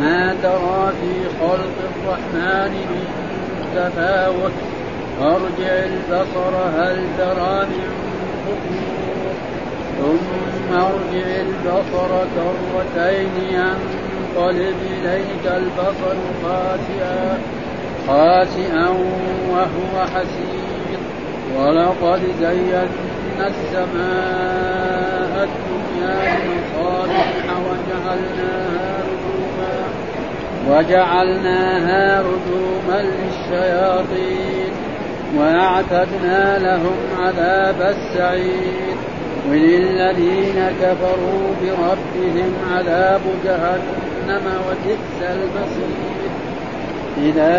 ما ترى في خلق الرحمن من تفاوت ارجع البصر هل ترى من فطور ثم ارجع البصر كرتين ينقلب إليك البصر خاسئا. خاسئا وهو حسير. ولقد زينا السماء الدنيا بمصابيح وجعلناها وجعلناها رجوما للشياطين وأعتدنا لهم عذاب السعير وللذين كفروا بربهم عذاب جهنم وبئس المصير. إذا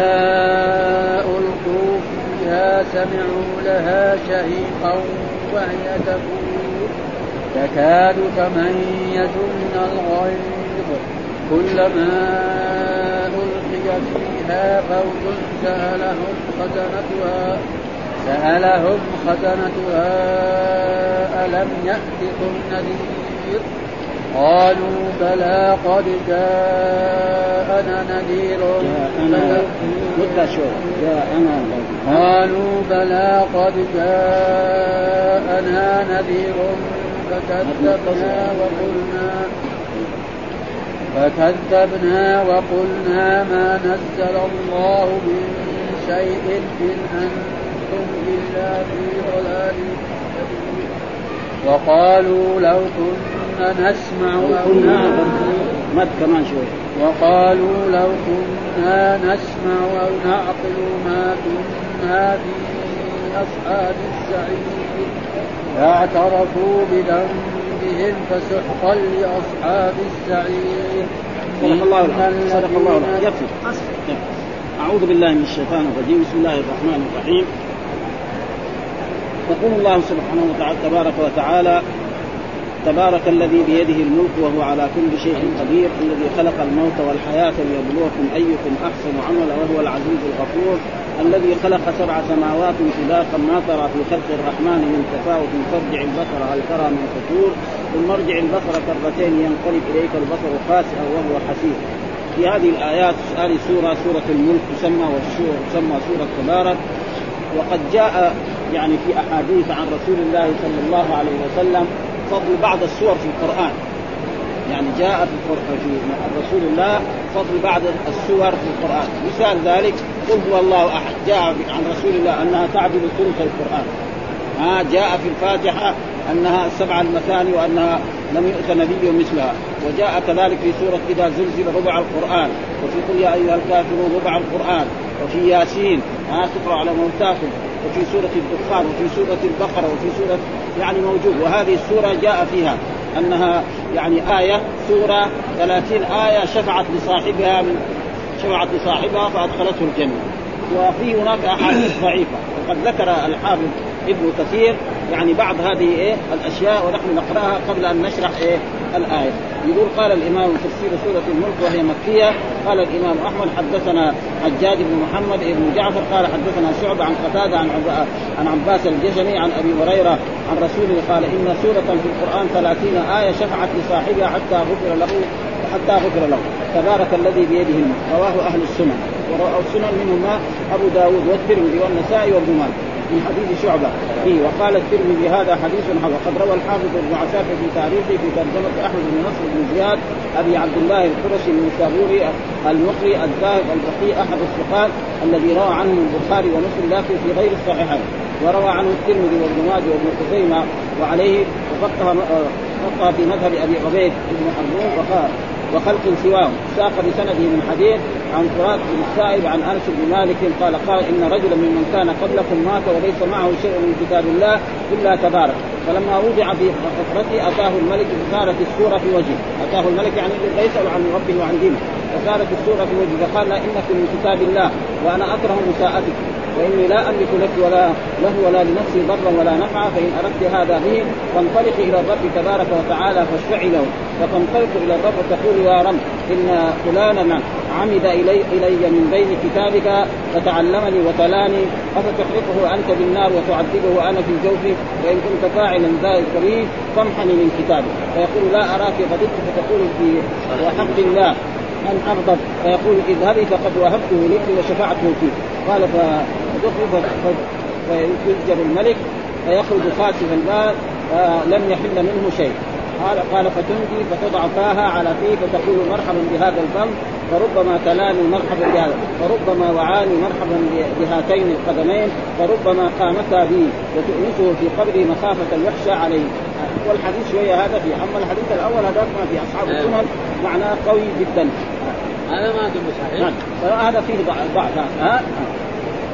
ألقوا فيها سمعوا لها شهيقا وهي تفور. تكاد تميز من الغيظ. كلما ألقي فيها فوج سألهم خزنتها سألهم خزنتها ألم يأتكم نذير؟ قالوا بلى قد جاءنا نذير. قالوا بلى قد جاءنا نذير فكذبنا وقلنا فكذبنا وقلنا ما نزل الله من شيء إن أنتم إلا في ضلال وقالوا لو كنا نسمع أو نعقل مد كمان شوي. وقالوا لو كنا نسمع أو نعقل ما كنا في أصحاب السعير. فاعترفوا بذنبهم فسحقا لأصحاب السعير. صدق الله العظيم. صدق الله العظيم. يكفي أعوذ بالله من الشيطان الرجيم. بسم الله الرحمن الرحيم. يقول الله سبحانه وتعالى تبارك وتعالى تبارك الذي بيده الملك وهو على كل شيء قدير الذي خلق الموت والحياة ليبلوكم أيكم أحسن عملا وهو العزيز الغفور. الذي خلق سبع سماوات طباقا ما ترى في خلق الرحمن من تفاوت. فارجع البصر هل ترى من فطور ثم ارجع البصر كرتين ينقلب إليك البصر خاسئا وهو حسير. في هذه الآيات هذه سوره سورة الملك تسمى تسمى سورة تبارك. وقد جاء يعني في أحاديث عن رسول الله صلى الله عليه وسلم فضل بعض السور في القرآن. يعني جاء في في رسول الله فضل بعض السور في القرآن. مثال ذلك قل هو الله أحد. جاء عن رسول الله أنها تعدل ثلث القرآن. ها جاء في الفاتحة أنها السبع المثاني وأنها لم يؤت نبي مثلها. وجاء كذلك في سورة إذا زلزل ربع القرآن. وفي قل يا أيها الكافرون ربع القرآن. وفي ياسين. ها تقرأ على موتاكم. وفي سورة الدخان. وفي سورة البقرة. وفي سوره يعني موجود. وهذه السورة جاء فيها أنها يعني آية سورة 30 آية شفعت لصاحبها من شفعت لصاحبها فأدخلته الجنة. وفي هناك أحاديث ضعيفة. وقد ذكر الحافظ ابن كثير يعني بعض هذه إيه الأشياء ونحن نقرأها قبل أن نشرح إيه الآية. يقول قال الإمام تفسير سورة الملك وهي مكية. قال الإمام أحمد حدثنا حجاج بن محمد بن جعفر قال حدثنا شعبة عن قتادة عن عن عباس الجشمي عن أبي هريرة عن رسوله قال إن سورة في القرآن ثلاثين آية شفعت لصاحبها حتى غفر له حتى غفر له. تبارك الذي بيده الملك. رواه أهل السنن. ورواه السنن منهما أبو داود والترمذي والنسائي وابن ماجه من حديث شعبة. فيه وقال الترمذي هذا حديث حسن وقد روى الحافظ ابن عساكر في تاريخه في ترجمة أحمد بن نصر بن زياد أبي عبد الله القرشي النسابوري المقري الزاهد البقي أحد الثقات الذي روى عنه البخاري ومسلم لكن في غير الصحيحين. وروى عنه الترمذي وابن ماجه وابن خزيمة وعليه وفقه فقه في مذهب أبي عبيد بن حرون وقال وخلق سواه. ساق بسنده من حديث عن فرات بن السائب عن أنس بن مالك قال قال إن رجلا ممن كان قبلكم مات وليس معه شيء من كتاب الله إلا تبارك. فلما وضع في حفرته أتاه الملك فصارت السورة في وجهه. أتاه الملك يعني يسال عن ربه وعن دينه. فكانت السورة في وجهه. فقال انك من كتاب الله وأنا أكره مساءتك واني لا أملك لك ولا له ولا لنفسي ضرا ولا نفعا فإن أردت هذا به فانطلق إلى الرب تبارك وتعالى فاشفعي له. فتنطلق إلى الرب وتقول يا رب إن فلانا عمد الي إلي من بين كتابك فتعلمني وتلاني أفتحرقه أنت بالنار وتعذبه وأنا في جوفي وإن كنت فاعلا ذلك به فامحني من كتابك. فيقول لا أراك غضبت فتقول في وحق الله ان أغضب. فيقول اذهبي فقد وهبته لك وشفعته فيك. قال فيخرج فيزجر الملك فيخرج خاسفا الباب فلم يحل منه شيء. قال قال فتنجي فتضع فاها على فيه فتقول مرحبا بهذا الفم فربما تلاني مرحبا بهذا فربما وعاني مرحبا بهاتين القدمين فربما قامتا بي وتؤنسه في قبره مخافة الوحشة عليه والحديث شوية هذا فيه. أما الحديث الأول هذا ما في أصحاب نعم. السنن معناه قوي جدا. هذا ما صحيح نعم. فهذا فيه ضعف. ها؟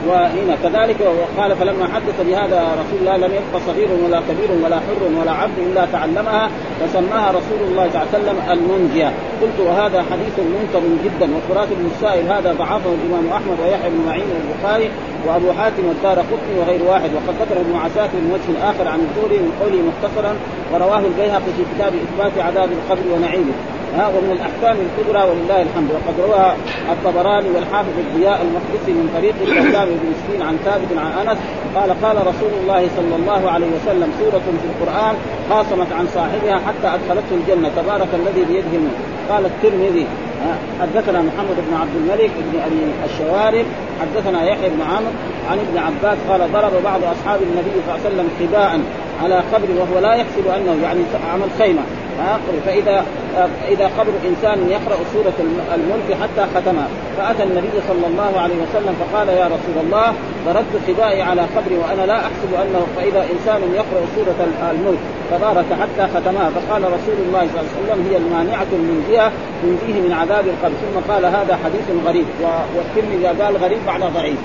وهنا كذلك وقال فلما حدث بهذا رسول الله لم يبق صغير ولا كبير ولا حر ولا عبد إلا تعلمها فسماها رسول الله صلى الله عليه وسلم المنجية. قلت وهذا حديث منكر جدا وقراءة بن السائل هذا ضعفه الإمام أحمد ويحيى بن معين والبخاري وأبو حاتم والدار قطني وغير واحد. وقد ذكر ابن عساكر من وجه آخر عن الزهري من قوله مختصرا ورواه البيهقي في كتاب إثبات عذاب القبر ونعيمه. ها ومن الأحكام الكبرى ولله الحمد. وقد روى الطبراني والحافظ الضياء المقدسي من طريق الإسلام بن مسكين عن ثابت عن أنس قال قال رسول الله صلى الله عليه وسلم سورة في القرآن خاصمت عن صاحبها حتى أدخلته الجنة تبارك الذي بيده قال الترمذي حدثنا محمد بن عبد الملك بن أبي الشوارب حدثنا يحيى بن عمرو عن ابن عباس قال ضرب بعض أصحاب النبي صلى الله عليه وسلم حباء على قبر وهو لا يحسب أنه يعني عمل خيمة. فإذا إذا قبر إنسان يقرأ سورة الملك حتى ختمها. فأتى النبي صلى الله عليه وسلم فقال يا رسول الله ضربت خبائي على قبري وأنا لا أحسب أنه فإذا إنسان يقرأ سورة الملك تبارك حتى ختمها. فقال رسول الله صلى الله عليه وسلم هي المانعه من جهة تنجيه من عذاب القبر. ثم قال هذا حديث غريب. والترمذي قال غريب معنى ضعيف.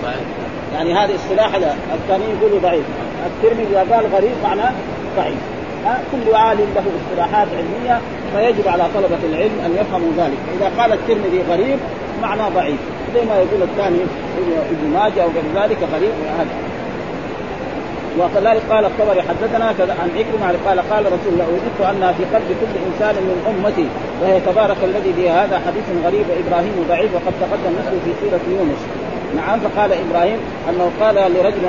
يعني هذه اصطلاح الثانيين يقولوا ضعيف. الترمذي قال غريب معناه ضعيف. كل عالم له اصطلاحات علمية فيجب على طلبة العلم أن يفهموا ذلك، إذا قال الترمذي غريب معناه ضعيف، زي ما يقول الثاني ابن ماجه أو غير ذلك غريب هذا. وكذلك قال الطبري حدثنا عن عكرمة قال قال رسول الله وجدت انها في قلب كل إنسان من أمتي. وهي تبارك الذي بها هذا حديث غريب وإبراهيم ضعيف وقد تقدم مثله في سورة يونس. نعم فقال إبراهيم أنه قال لرجل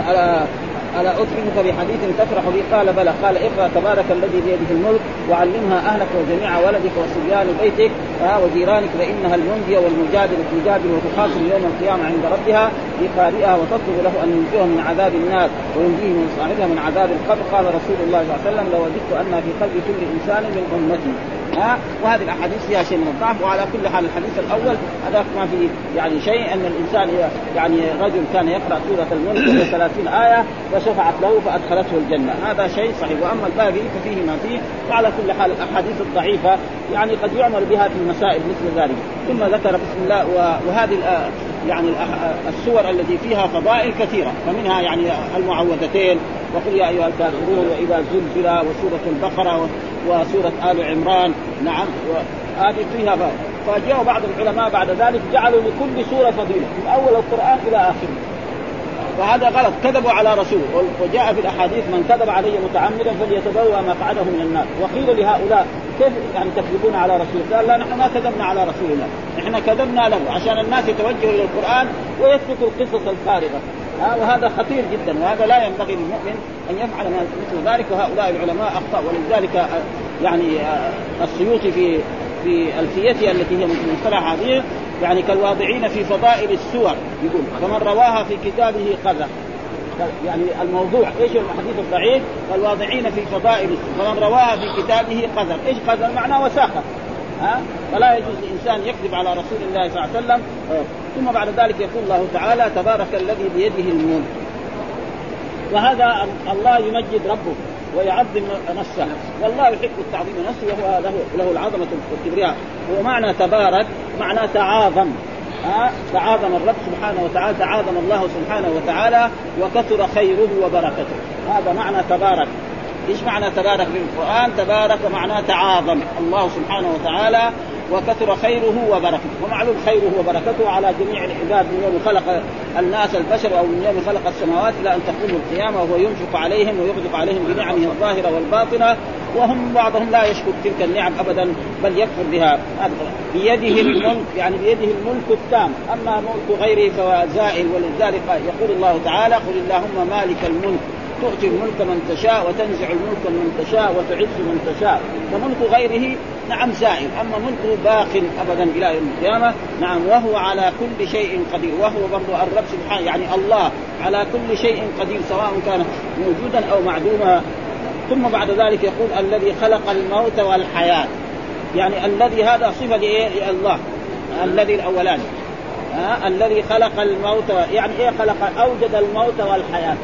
ألا اكرمك بحديث تفرح به؟ قال بلى. قال اقرأ تبارك الذي بيده الملك وعلمها أهلك وجميع ولدك وصبيان بيتك آه وجيرانك فإنها المنجيه والمجادله تجادل وتخاصم يوم القيامة عند ربها لقارئها وتطلب له أن ينجيه من عذاب النار وينجيه من صاحبها من عذاب القبر. قال رسول الله صلى الله عليه وسلم لوجدت ان في قلب كل إنسان من أمتي. ها وهذه الأحاديث فيها شيء من الضعف وعلى كل حال الحديث الأول هذاك ما في يعني شيء أن الإنسان يعني رجل كان يقرأ سورة الملك وهي 30 آية فشفعت له فأدخلته الجنة. هذا شيء صحيح وأما الباقي ففيه ما فيه وعلى كل حال الأحاديث الضعيفة يعني قد يعمل بها في المسائل مثل ذلك. ثم ذكر بسم الله وهذه يعني السور التي فيها فضائل كثيرة فمنها يعني المعوذتين وقل يا أيها الكافرون وإذا زلزل وسورة البقرة وسورة آل عمران. نعم هذه فيها فجاء بعض العلماء بعد ذلك جعلوا لكل سورة فضيلة من أول القرآن إلى آخره. وهذا غلط. كذبوا على رسوله وجاء في الأحاديث من كذب علي متعمدا فليتبوى مقعده من النار. وقيل لهؤلاء كيف يعني تكذبون على رسول؟ قال لا نحن ما كذبنا على رسول الله، إحنا كذبنا له عشان الناس يتوجهوا إلى القرآن ويتركوا القصص الفارغة، وهذا خطير جدا وهذا لا ينبغي للمؤمن أن يفعل مثل ذلك. وهؤلاء العلماء اخطاوا ولذلك يعني السيوطي في في الفيته التي هي من مصطلح هذه يعني كالواضعين في فضائل السور. يقول فمن رواها في كتابه قذف يعني الموضوع إيش الحديث الضعيف؟ والواضعين في فضائل فمن رواها في كتابه قذف إيش قذف معناه وساخه ها؟ فلا يجوز لإنسان يكذب على رسول الله صلى الله عليه وسلم. ثم بعد ذلك يقول الله تعالى تبارك الذي بيده الملك. وهذا الله يمجد ربه. ويعظم نفسه. والله يحب التعظيم نفسه وهو له له العظمة والكبرياء ومعنى تبارك معنى تعاظم. ها؟ تعاظم الرب سبحانه وتعالى تعاظم الله سبحانه وتعالى وكثر خيره وبركته. هذا معنى تبارك. إيش معنى تبارك في القرآن؟ تبارك معناه تعاظم. الله سبحانه وتعالى وكثر خيره وبركته. ومعلوم خيره وبركته على جميع العباد من يوم خلق الناس البشر أو من يوم خلق السماوات إلى أن تقوم القيامة وهو ينفق عليهم ويغدق عليهم بنعمه الظاهرة والباطنة. وهم بعضهم لا يشكر تلك النعم ابدا بل يكفر بها. بيده الملك يعني بيده الملك التام. أما ملك غيره فهو زائل ولذلك يقول الله تعالى قل اللهم مالك الملك تؤتي الملك من تشاء وتنزع الملك من تشاء وتعز من تشاء. فملك غيره نعم زائل. أما ملكه باق أبدا إلى يوم القيامة نعم وهو على كل شيء قدير. وهو برضو الرب سبحانه يعني الله على كل شيء قدير سواء كان موجودا أو معدوما. ثم بعد ذلك يقول الذي خلق الموت والحياة. يعني الذي هذا صفة لله. الذي الاولاني الذي خلق الموت يعني إيه خلق؟ أوجد الموت والحياة.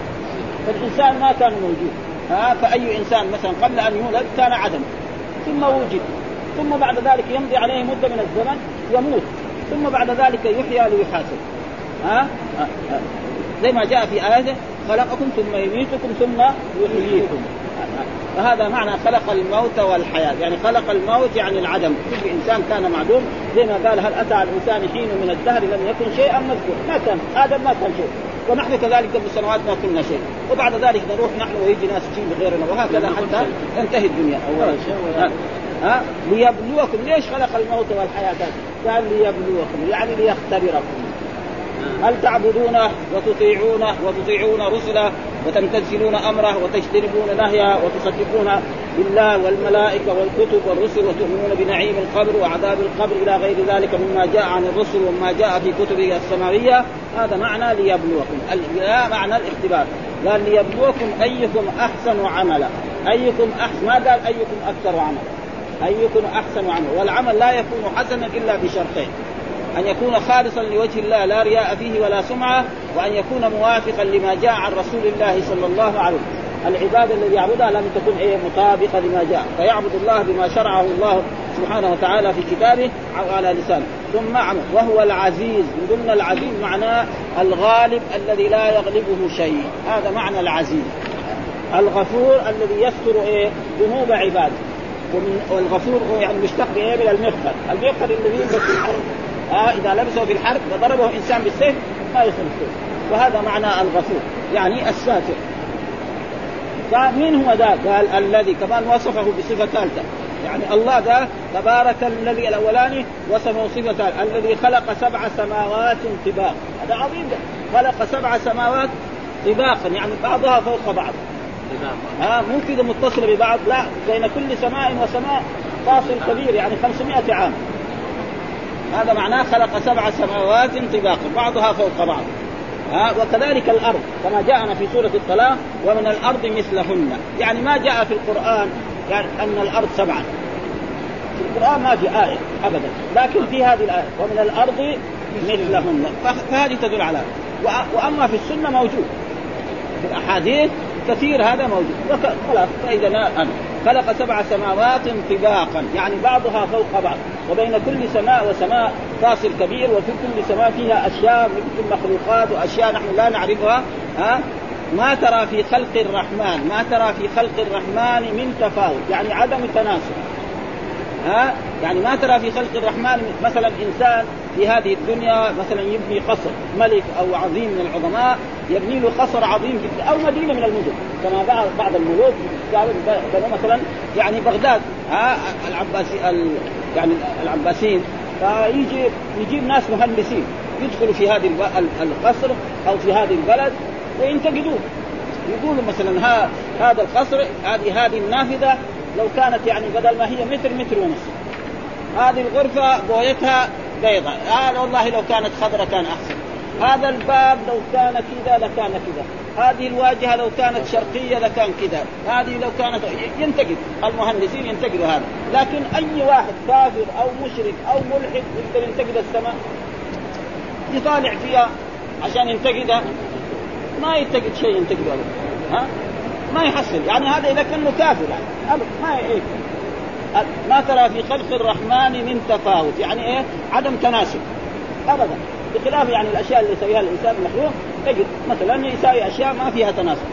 فالإنسان ما كان موجود ها؟ فأي إنسان مثلا قبل أن يولد كان عدم ثم وجد ثم بعد ذلك يمضي عليه مدة من الزمن يموت ثم بعد ذلك يحيى ليحاسب ها؟ زي ما جاء في آية خلقكم ثم يميتكم ثم يحييكم. فهذا معنى خلق الموت والحياة يعني خلق الموت يعني العدم كل إنسان كان معدوم زي ما قال هل أتى الإنسان حين من الدهر لم يكن شيئا مذكور ما كان آدم ما كان شيء. ونحن كذلك قبل سنوات ما كنا شيء. وبعد ذلك نروح نحن ويجي ناس تجيب غيرنا وهكذا حتى تنتهي الدنيا. اولا. ها؟ ليبلوكم. ليش خلق الموت والحياة؟ قال ليبلوكم يعني ليختبركم. هل تعبدونه وتطيعونه وتطيعون رسله وتمتثلون أمره وتجتنبون نهيه وتصدقون بالله والملائكة والكتب والرسل وتؤمنون بنعيم القبر وعذاب القبر إلى غير ذلك مما جاء عن الرسل وما جاء في كتبه السماوية؟ هذا معنى ليبلوكم. الابتلاء معنى الاختبار. قال ليبلوكم أيكم أحسن عملا. أيكم احسن ما قال أيكم أكثر عملا. أيكم أحسن عملا. والعمل لا يكون حسنا إلا بشرطين. أن يكون خالصا لوجه الله لا رياء فيه ولا سمعة وأن يكون موافقا لما جاء عن رسول الله صلى الله عليه وسلم. العباده الذي يعبدها لم تكن إيه مطابقة لما جاء. فيعبد الله بما شرعه الله سبحانه وتعالى في كتابه على لسانه. ثم عمل وهو العزيز. من ضمن العزيز معناه الغالب الذي لا يغلبه شيء. هذا معنى العزيز. الغفور الذي يستر إيه ذنوب عباده. والغفور يعني مشتق إيه من المغفر. المغفر الذي يلبس في الحرب آه إذا لبسه في الحرب وضربه إنسان بالسيف ما السيف وهذا معنى الغفور يعني الساتر. فمين هو ذا؟ قال الذي كمان وصفه بصفة ثالثة. يعني الله ذا تبارك الذي الأولاني وصفه صفه ثالثة. الذي خلق سبع سماوات طباقا. هذا عظيم ده. خلق سبع سماوات طباقا يعني بعضها فوق بعض. ها مو كذا متصلة ببعض لا. بين كل سماء وسماء فاصل كبير يعني 500 عام. هذا معناه خلق سبع سماوات طباقا بعضها فوق بعض. ها وكذلك الأرض كما جاءنا في سورة الطلاق ومن الأرض مثلهن. يعني ما جاء في القرآن يعني أن الأرض سبعه في القرآن ما في آية ابدا لكن في هذه الآية ومن الأرض مثلهن. فهذه تدل على. وأما في السنة موجود. في الأحاديث كثير هذا موجود. خلاص فإذا أنا خلق سبع سماوات طباقا يعني بعضها فوق بعض وبين كل سماء وسماء فاصل كبير وفي كل سماء فيها أشياء مثل مخلوقات وأشياء نحن لا نعرفها ها؟ ما ترى في خلق الرحمن ما ترى في خلق الرحمن من تفاوت يعني عدم تناسب. ها؟ يعني ما ترى في خلق الرحمن مثلا إنسان في هذه الدنيا مثلا يبني قصر ملك أو عظيم من العظماء يبني له قصر عظيم جدا أو مدينة من المدن. كما بعض بعض الملوك قالوا مثلا يعني بغداد ها؟ العباسي يعني العباسيين. فيجي يجيب ناس مهندسين يدخلوا في هذه القصر أو في هذه البلد وينتقدوه. يقولوا مثلا ها هذا القصر هذه هذه النافذة لو كانت يعني بدل ما هي متر متر ونص. هذه الغرفة بويتها بيضاء هذا آه والله لو كانت خضراء كان أحسن. هذا الباب لو كان كذا لكان كذا. هذه الواجهة لو كانت شرقية لكان كذا. هذه لو كانت ينتقد. المهندسين ينتقدوا هذا. لكن أي واحد كافر أو مشرك أو ملحد يقدر ينتقد السماء؟ يطالع فيها عشان ينتقدها ما ينتقد شيء ينتقده. ها؟ ما يحصل. يعني هذا إذا كان كافر يعني. ما إيه؟ ما ترى في خلق الرحمن من تفاوت. يعني إيه؟ عدم تناسب. ابدا. بخلاف يعني الأشياء اللي يسويها الإنسان المخلوق تجد مثلا يساوي أشياء ما فيها تناسب.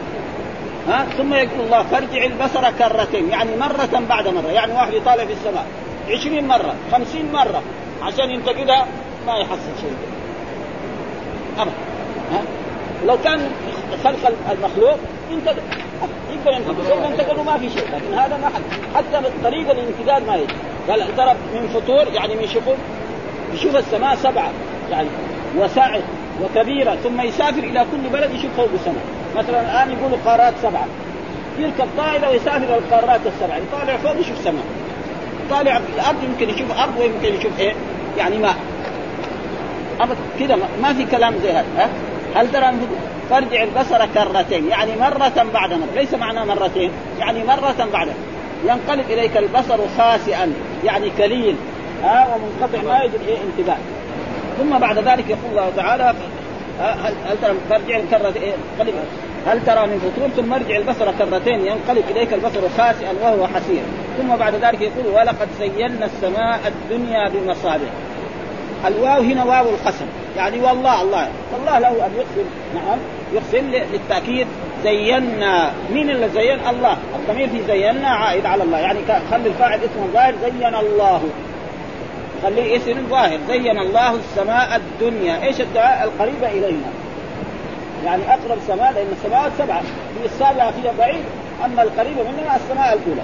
ها؟ ثم يقول الله فارجع البصر كرتين. يعني مرة بعد مرة. يعني واحد يطالع في السماء. عشرين مرة خمسين مرة. عشان ينتقدها ما يحصل شيء. أبدا. لو كان خلق المخلوق ينتقد يقدر زي ما انتقدوا ما في شيء. لكن هذا ما حد حتى طريقة الانتقاد ما يجي. قال ترى من فطور يعني من شوفوا يشوف السماء سبعة يعني وسعة وكبيرة ثم يسافر إلى كل بلد يشوف فوق السماء. مثلا الآن يقولوا قارات سبعة. يركب طائرة ويسافر القارات السبعة. يطالع فوق يشوف سماء. طالع في الأرض يمكن يشوف أرض ويمكن يشوف إيه؟ يعني ماء أبدا كذا ما في كلام زي هذا ها؟ هل ترى فارجع البصر كرتين يعني مرة بعد مرة ليس معنى مرتين يعني مرة بعد ينقلب إليك البصر خاسئا يعني كليل ها ومنقطع ما يجد إيه انتباه. ثم بعد ذلك يقول الله تعالى هل ترى فارجع الكرة إيه هل ترى من فطور؟ ثم ارجع البصر كرتين ينقلب إليك البصر خاسئا وهو حسير. ثم بعد ذلك يقول ولقد زينا السماء الدنيا بمصابيح. الواو هنا واو القسم يعني والله الله والله له أن يقسم نعم. يقسم للتأكيد زينا مين اللي زين؟ الله. الضمير في زينا عائد على الله. يعني خلي الفاعل اسمه ظاهر زين الله. خليه اسم ظاهر. زين الله السماء الدنيا. إيش الدعاء القريبه إلينا؟ يعني أقرب سماء لأن السماوات سبعة. في السابعة فيها بعيد أما القريبة منها السماء الأولى.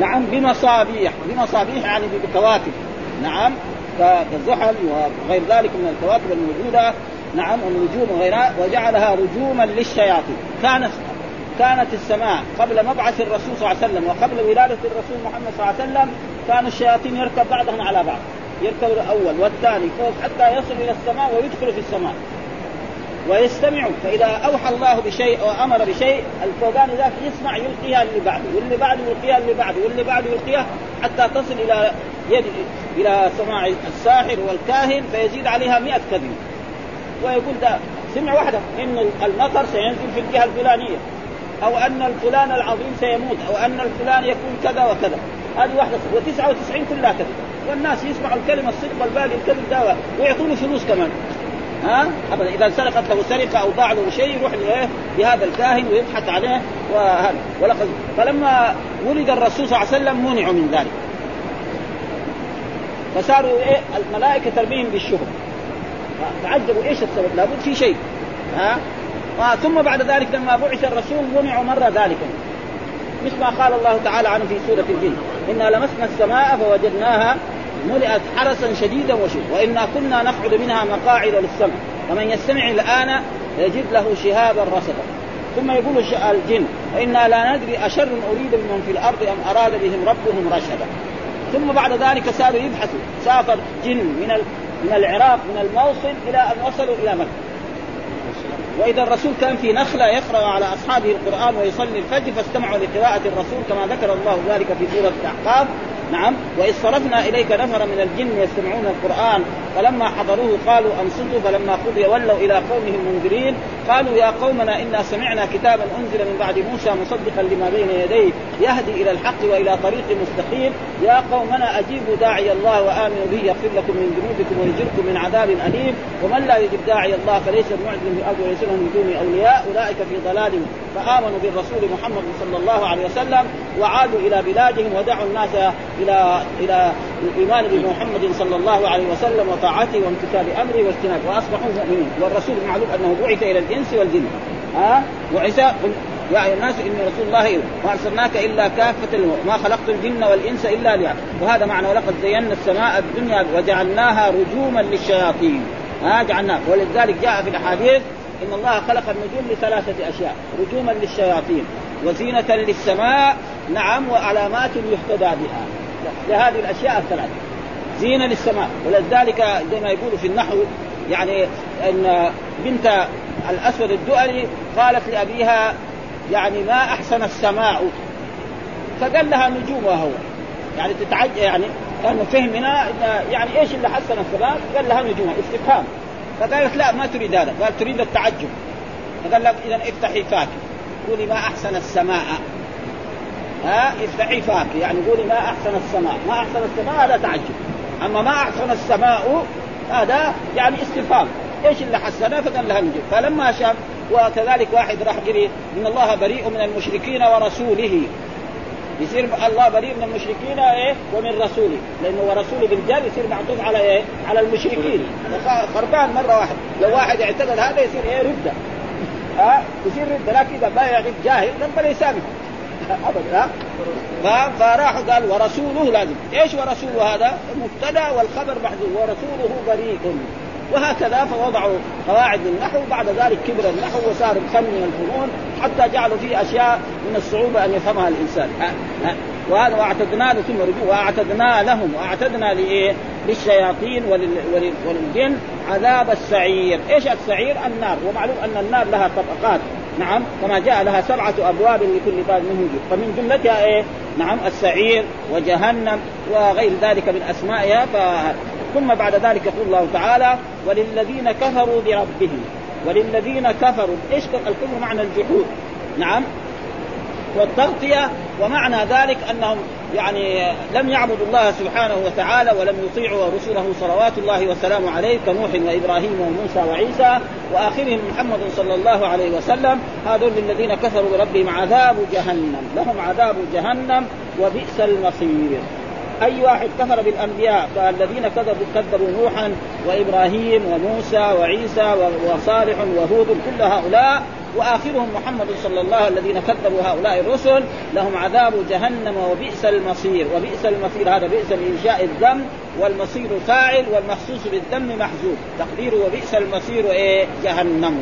نعم بمصابيح. بمصابيح يعني بكواكب. نعم كالزحل وغير ذلك من الكواكب الموجودة. نعم النجوم وغيرها وجعلها رجوما للشياطين. كانت كانت السماء قبل مبعث الرسول صلى الله عليه وسلم وقبل ولادة الرسول محمد صلى الله عليه وسلم كان الشياطين يركب بعضهم على بعض. يركب الأول والثاني فوق حتى يصل إلى السماء ويدخل في السماء. ويستمع فإذا أوحى الله بشيء أو أمر بشيء الفوقاني ذاك يسمع يلقيها اللي بعده واللي بعده يلقيها اللي بعده واللي بعده يلقيها حتى تصل إلى يد إلى سماع الساحر والكاهن فيزيد عليها مئة كلمة. ويقول ده سمع واحدة إن المطر سينزل في الجهة الفلانية أو أن الفلان العظيم سيموت أو أن الفلان يكون كذا وكذا. هذه واحدة و99 كلها كذب والناس يسمعوا الكلمة الصدق والباقي الكذب ده ويعطونه فلوس كمان. ها؟ ابدا إذا سرقت له سرقة أو ضاع له شيء يروح لهذا الكاهن ويبحث عليه وهذا. ولقد فلما ولد الرسول صلى الله عليه وسلم منعوا من ذلك. فصاروا إيه؟ الملائكة ترميهم بالشهر تعجبوا إيش السبب؟ لابد في شيء. ها؟ ثم بعد ذلك لما بعث الرسول منعوا مره ذلك. مثل ما قال الله تعالى عنه في سورة الجن. إنا لمسنا السماء فوجدناها ملئت حرسا شديدا وشيء وإنا كنا نقعد منها مقاعد للسمع فمن يستمع الآن يجد له شهابا رصدا. ثم يقول الجن وإنا لا ندري أشر أريد بمن في الأرض أم أراد بهم ربهم رشدا. ثم بعد ذلك صاروا يبحثوا. سافر جن من من العراق من الموصل إلى أن وصلوا إلى مكة. وإذا الرسول كان في نخلة يقرأ على أصحابه القرآن ويصلي الفجر فاستمعوا لقراءة الرسول كما ذكر الله ذلك في سورة الأحقاف. نعم. وإذ صرفنا إليك نفرا من الجن يستمعون القرآن فلما حضروه قالوا أنصتوا فلما قضي ولوا إلى قومهم منذرين قالوا يا قومنا إنا سمعنا كتابا أنزل من بعد موسى مصدقا لما بين يديه يهدي إلى الحق وإلى طريق مستقيم. يا قومنا أجيبوا داعي الله وآمنوا به يغفر لكم من ذنوبكم ويجركم من عذاب أليم. ومن لا يجب داعي الله فليس بمعجز في الأرض وليس له من دونه أولياء. أولئك في ضلال فآمنوا بالرسول محمد صلى الله عليه وسلم وعادوا إلى بلادهم ودعوا الناس إلى إلى الإيمان بمحمد صلى الله عليه وسلم وطاعته وامتثال أمره واجتنابه وأصبحوا مؤمنين. والرسول معلوم أنه بعث إلى الإنس والجن. ها؟ بعث يا أيها الناس إني رسول الله ما أرسلناك إلا كافة ما خلقت الجن والإنس إلا ليعبدون. وهذا معنى ولقد زينا السماء الدنيا وجعلناها رجوما للشياطين. ها؟ جعلناها ولذلك جاء في الأحاديث إن الله خلق النجوم لثلاثة أشياء رجوما للشياطين وزينة للسماء نعم وعلامات يهتدى بها. لهذه الأشياء الثلاث. زينة للسماء ولذلك زي ما يقولوا في النحو يعني إن بنت الأسود الدؤلي قالت لأبيها يعني ما أحسن السماء؟ فقال لها نجوم وهو. يعني تتعجب يعني كان فهم هنا يعني إيش اللي حسن السماء؟ قال لها نجوم استفهام. فقالت لا ما تريد هذا. قال تريد التعجب. فقال لها اذا افتحي فاك قولي ما أحسن السماء؟ ها افتحي فاك يعني قولي ما أحسن السماء. ما أحسن السماء هذا تعجب. أما ما أحسن السماء هذا يعني استفهام. إيش اللي حسنه؟ فقال لها نجوم فلما شاف وكذلك واحد راح قري إن الله بريء من المشركين ورسوله. يصير الله بريء من المشركين إيه؟ ومن رسوله. لأنه ورسوله بالجر يصير معطوف على إيه؟ على المشركين. خربان مرة واحدة لو واحد اعتقد هذا يصير إيه؟ رده ها؟ يصير رده لكن إذا ما يعرف جاهل ربنا يسامح أبدا. فراحوا قال ورسوله لازم. إيش ورسوله هذا؟ المبتدأ والخبر محذوف. ورسوله بريء. وهكذا فوضعوا قواعد النحو بعد ذلك كبر النحو وصار فن من الفنون حتى جعلوا فيه أشياء من الصعوبة أن يفهمها الإنسان. وهذا واعتدنا ثم رجوع. واعتدنا لهم. واعتدنا لإيه؟ للشياطين ولل... وللجن. عذاب السعير، إيش السعير؟ النار، ومعلوم أن النار لها طبقات، نعم كما جاء لها سبعة أبواب لكل باب منهم فمن جملتها إيه؟ نعم السعير وجهنم وغير ذلك من أسمائها. ف... ثم بعد ذلك يقول الله تعالى وللذين كفروا بربهم. وللذين كفروا إيش الكفر معنى الجحود. نعم والتغطية ومعنى ذلك أنهم يعني لم يعبدوا الله سبحانه وتعالى ولم يطيعوا رسله صلوات الله وسلامه عليه كنوح وإبراهيم وموسى وعيسى وآخرهم محمد صلى الله عليه وسلم. هذول الذين كفروا بربهم عذاب جهنم. لهم عذاب جهنم وبئس المصير. أي واحد كفر بالأنبياء فالذين كذبوا كذبوا نوحا وإبراهيم وموسى وعيسى وصالح وهود كل هؤلاء وآخرهم محمد صلى الله عليه الذين كذبوا هؤلاء الرسل لهم عذاب جهنم وبئس المصير وبئس المصير هذا بئس الانشاء الذم والمصير فاعل والمخصوص بالذم محذوف تقديره وبئس المصير إيه؟ جهنم.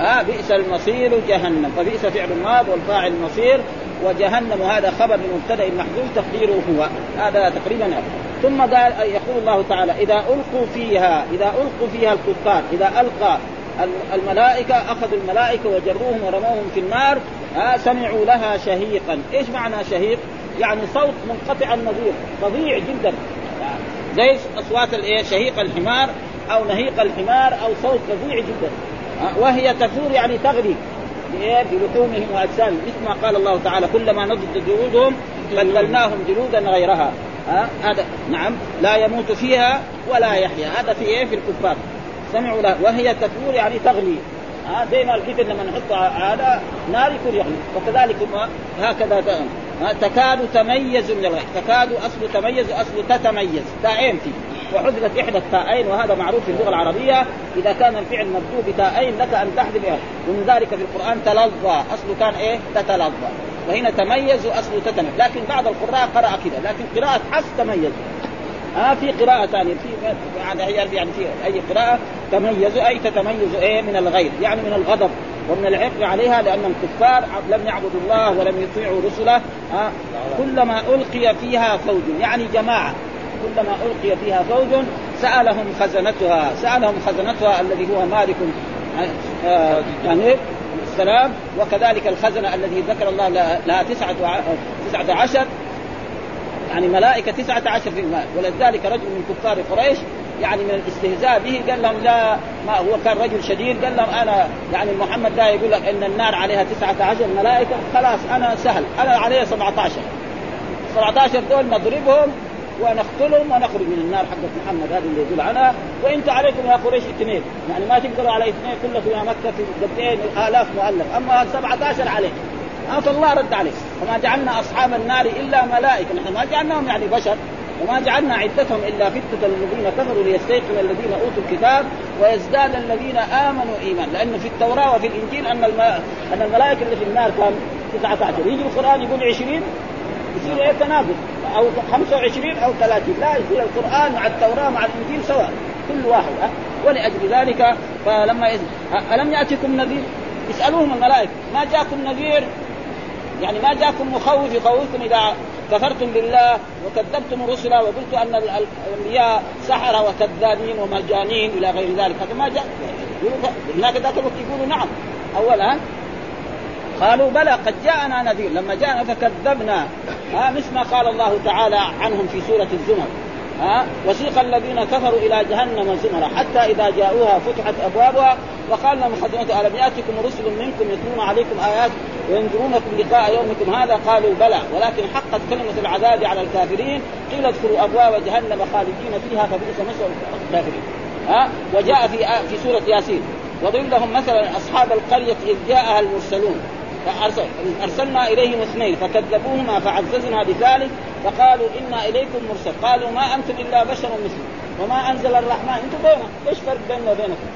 آه بئس المصير جهنم. فبئس فعل ماض والفاعل مصير وجهنم. هذا خبر لمبتدا محذوف تقديره هو. هذا تقريبا ثم قال يقول الله تعالى إذا ألقوا فيها إذا ألقوا فيها الكفار إذا ألقى الملائكة أخذوا الملائكة وجروهم ورموهم في النار آه سمعوا لها شهيقا، إيش معنى شهيق؟ يعني صوت منقطع النظير فظيع جدا. زي أصوات الايه شهيق الحمار أو نهيق الحمار أو صوت فظيع جدا. آه وهي تثور يعني تغلي بلحومهم وأجسامهم. مثل ما قال الله تعالى كلما نضجت جلودهم بدلناهم جلودا غيرها. ها؟ هذا نعم. لا يموت فيها ولا يحيا. هذا في إيه؟ في الكفار. سمعوا له. وهي تفور يعني تغلي. زي ما القتل لما نحط هذا نار يكون يغلي. وكذلك هكذا تكاد تميز من الغير. تكاد أصل تميز أصل تتميز. تاءين فيه. وحذفت إحدى التاءين وهذا معروف في اللغة العربية. إذا كان الفعل مبدوء بتاءين لك أن تحذف ومن ذلك في القرآن تلظى. اصله كان إيه؟ تتلظى. وهنا تميز واصله تتميز. لكن بعض القراء قرأ كذا لكن قراءة حفص تميز. آه في قراءة ثانية. في يعني في أي قراءة تميز أي تتميز إيه؟ من الغير. يعني من الغضب. ومن العقل عليها لأن الكفار لم يعبدوا الله ولم يطيعوا رسله آه كلما ألقي فيها فوج يعني جماعة كلما ألقي فيها فوج سألهم خزنتها سألهم خزنتها الذي هو مالك آه يعني السلام وكذلك الخزنة الذي ذكر الله لها تسعة تسعة عشر يعني ملائكة تسعة عشر في الماء ولذلك رجل من كفار قريش يعني من الاستهزاء به قال لهم لا ما هو كان رجل شديد قال لهم أنا يعني محمد ده يقول لك إن النار عليها تسعة عشر ملائكة خلاص أنا سهل أنا عليها 17 17 دول نضربهم ونقتلهم ونخرج من النار حقت محمد هذا اللي يقول عنها وأنتم عليكم يا قريش اثنين يعني ما تقدروا على اثنين كلكم يا مكة في قدين آلاف مؤلف. أما 17 عليه فالله رد عليه وما جعلنا أصحاب النار إلا ملائكة نحن ما جعلناهم يعني بشر. وما جعلنا عدتهم إلا فتنة الذين كفروا ليستيقن الذين أوتوا الكتاب ويزداد الذين آمنوا ايمان لأنه في التوراة وفي الإنجيل أن أن الملائكة اللي في النار كان 19 يجي القرآن يقول 20 يصير إيه تناقض أو 25 أو 30 لا يصير القرآن مع التوراة مع الإنجيل سواء. كل واحد أه؟ ولأجل ذلك فلما. ألم يأتكم نذير؟ يسألوهم الملائكة. ما جاكم نذير؟ يعني ما جاكم مخوف يخوفكم إذا كفرتم بالله وكذبتم الرسل وقلت أن الأنبياء سحرة وكذابين ومجانين إلى غير ذلك. هذا ما جاء هناك ذاك الوقت يقولوا نعم. اولا قالوا بلى قد جاءنا نذير. لما جاءنا فكذبنا. ها مثل ما قال الله تعالى عنهم في سورة الزمر. ها؟ وسيق الذين كفروا إلى جهنم زمرا. حتى إذا جاءوها فتحت أبوابها وقال لهم خزنتها ألم يأتكم رسل منكم يتلون عليكم آيات وينذرونكم لقاء يومكم هذا؟ قالوا بلى. ولكن حقت كلمة العذاب على الكافرين. قيل ادخلوا أبواب جهنم خالدين فيها فبئس مثوى الكافرين. ها؟ وجاء في في سورة ياسين. وضرب لهم مثلا أصحاب القرية إذ جاءها المرسلون. فأرسل أرسلنا إليهم اثنين فكذبوهما فعززنا بثالث فقالوا إنا إليكم مرسل قالوا ما أنتم إلا بشر مثل وما أنزل الرحمن أنتم بيننا إيش فرق بيننا وبينكم؟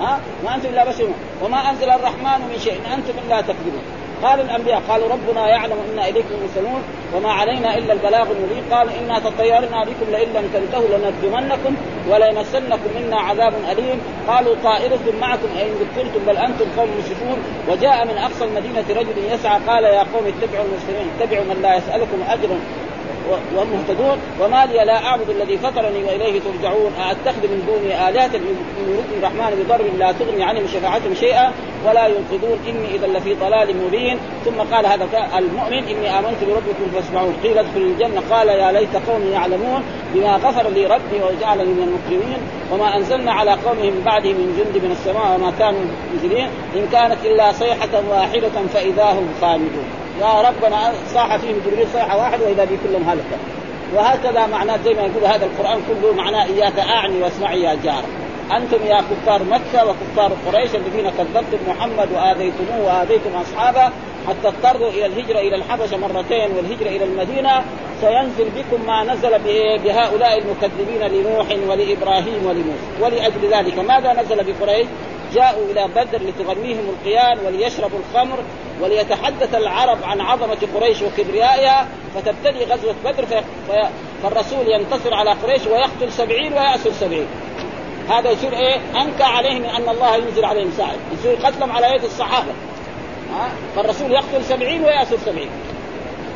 ها؟ ما أنتم إلا بشر. وما أنزل الرحمن من شيء أنتم إلا تكذبون. قال الأنبياء قالوا ربنا يعلم إنا اليكم مرسلون وما علينا إلا البلاغ المبين. قال إنا تطيرنا بكم لئن لم تنتهوا لنرجمنكم وليمسنكم منا عذاب أليم. قالوا طائركم معكم ان ذكرتم بل أنتم قوم مسرفون وجاء من أقصى المدينة رجل يسعى قال يا قوم اتبعوا المرسلين اتبعوا من لا يسألكم اجرا ومهتدون وما لي لا أعبد الذي فطرني وإليه ترجعون أأتخذ من دونه آلهة يريد الرحمن بضر لا تغني عنهم شفاعتهم شيئا ولا ينقذون إني إذا لفي ضلال مبين. ثم قال هذا المؤمن إني آمنت بربكم فاسمعون. قيل ادخل الجنة قال يا ليت قومي يعلمون بما غفر لي ربي وجعلني من المكرمين وما أنزلنا على قومه من بعده من جند من السماء وما كانوا منزلين إن كانت إلا صيحة واحدة فإذا هم خالدون. يا ربنا صاح فيهم جبريل صيحه واحدة وإذا بي كلهم هلكوا وهكذا معناه زي ما يقول هذا القرآن كله معناه إياك أعني واسمعي يا جار. أنتم يا كفار مكة وكفار قريش الذين كذبتم محمد وآذيتموه وآذيتم أصحابه حتى اضطروا إلى الهجرة إلى الحبشة مرتين والهجرة إلى المدينة. سينزل بكم ما نزل بهؤلاء المكذبين لنوح ولإبراهيم ولموسى. ولأجل ذلك ماذا نزل بقريش؟ جاءوا إلى بدر لتغنيهم القيان وليشربوا الخمر وليتحدث العرب عن عظمة قريش وكبريائها فتبتدي غزوة بدر في... في... فالرسول ينتصر على قريش ويقتل سبعين ويأسر سبعين هذا يصير إيه؟ أنكى عليهم أن الله ينزل عليهم ساعد، يصير قتلهم على يد الصحابة. ها؟ فالرسول يقتل سبعين ويأسر سبعين.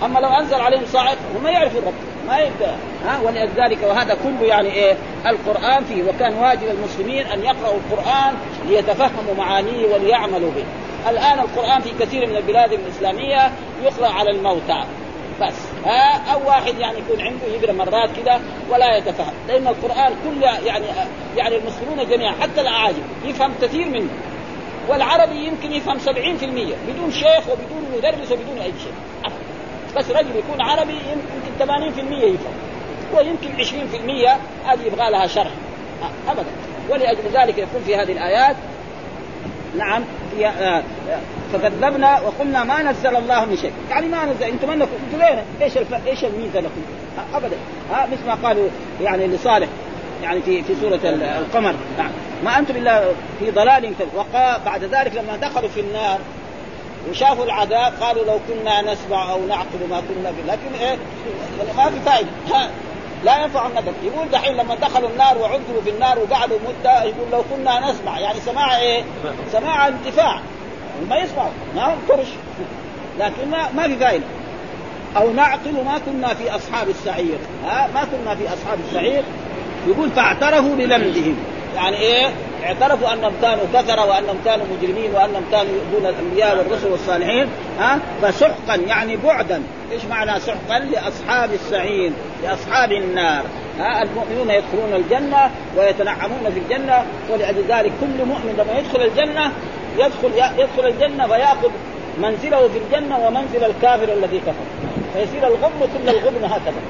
أما لو أنزل عليهم صاعق هم ما يعرفوا الرب ما يبدأ. ها ولذلك وهذا كله يعني إيه؟ القرآن فيه. وكان واجب المسلمين أن يقرأوا القرآن ليتفهموا معانيه وليعملوا به. الآن القرآن في كثير من البلاد الإسلامية يقرا على الموتى. بس. ها أو واحد يعني يكون عنده يقرا مرات كذا ولا يتفهم. لأن القرآن كله يعني يعني المسلمون جميعا حتى الأعاجم يفهم كثير منه. والعربي يمكن يفهم 70% بدون شيخ وبدون مدرس وبدون أي شيء. بس رجل يكون عربي يمكن 80% يفهم ويمكن 20% هذه يبغى لها شرح. ابدا. ولأجل ذلك يكون في هذه الآيات نعم في آه فكذبنا وقلنا ما نزل الله من شيء، يعني ما نزل أنتم انكم أنتم؟ إيش الف... إيش الميزة لكم؟ ابدا. ها مثل ما قالوا يعني لصالح يعني في في سورة القمر. نعم. ما أنتم إلا في ضلال وقا بعد ذلك لما دخلوا في النار وشافوا العذاب قالوا لو كنا نسمع أو نعقل ما كنا به. لكن إيه؟ ما في فائده لا ينفع الندم. يقول دحين لما دخلوا النار وعذبوا في النار وقعدوا مدة يقول لو كنا نسمع. يعني سماع إيه؟ سماع انتفاع ما يسمعوا. ما طرش لكن ما, ما في فائده أو نعقل ما كنا في أصحاب السعير. ها ما كنا في أصحاب السعير. يقول فاعترفوا بذنبهم. يعني إيه؟ اعترفوا أنهم كانوا كثره وأنهم كانوا مجرمين وأنهم كانوا يؤذون الأنبياء والرسل والصالحين ها؟ فسحقا يعني بعدا. إيش معنى سحقا؟ لأصحاب السعير لأصحاب النار ها؟ المؤمنون يدخلون الجنة ويتنعمون في الجنة ولأجل ذلك كل مؤمن لما يدخل الجنة يدخل يدخل الجنة فيأخذ منزله في الجنة ومنزل الكافر الذي كفر. فيصير الغبن كل الغبن هكذا.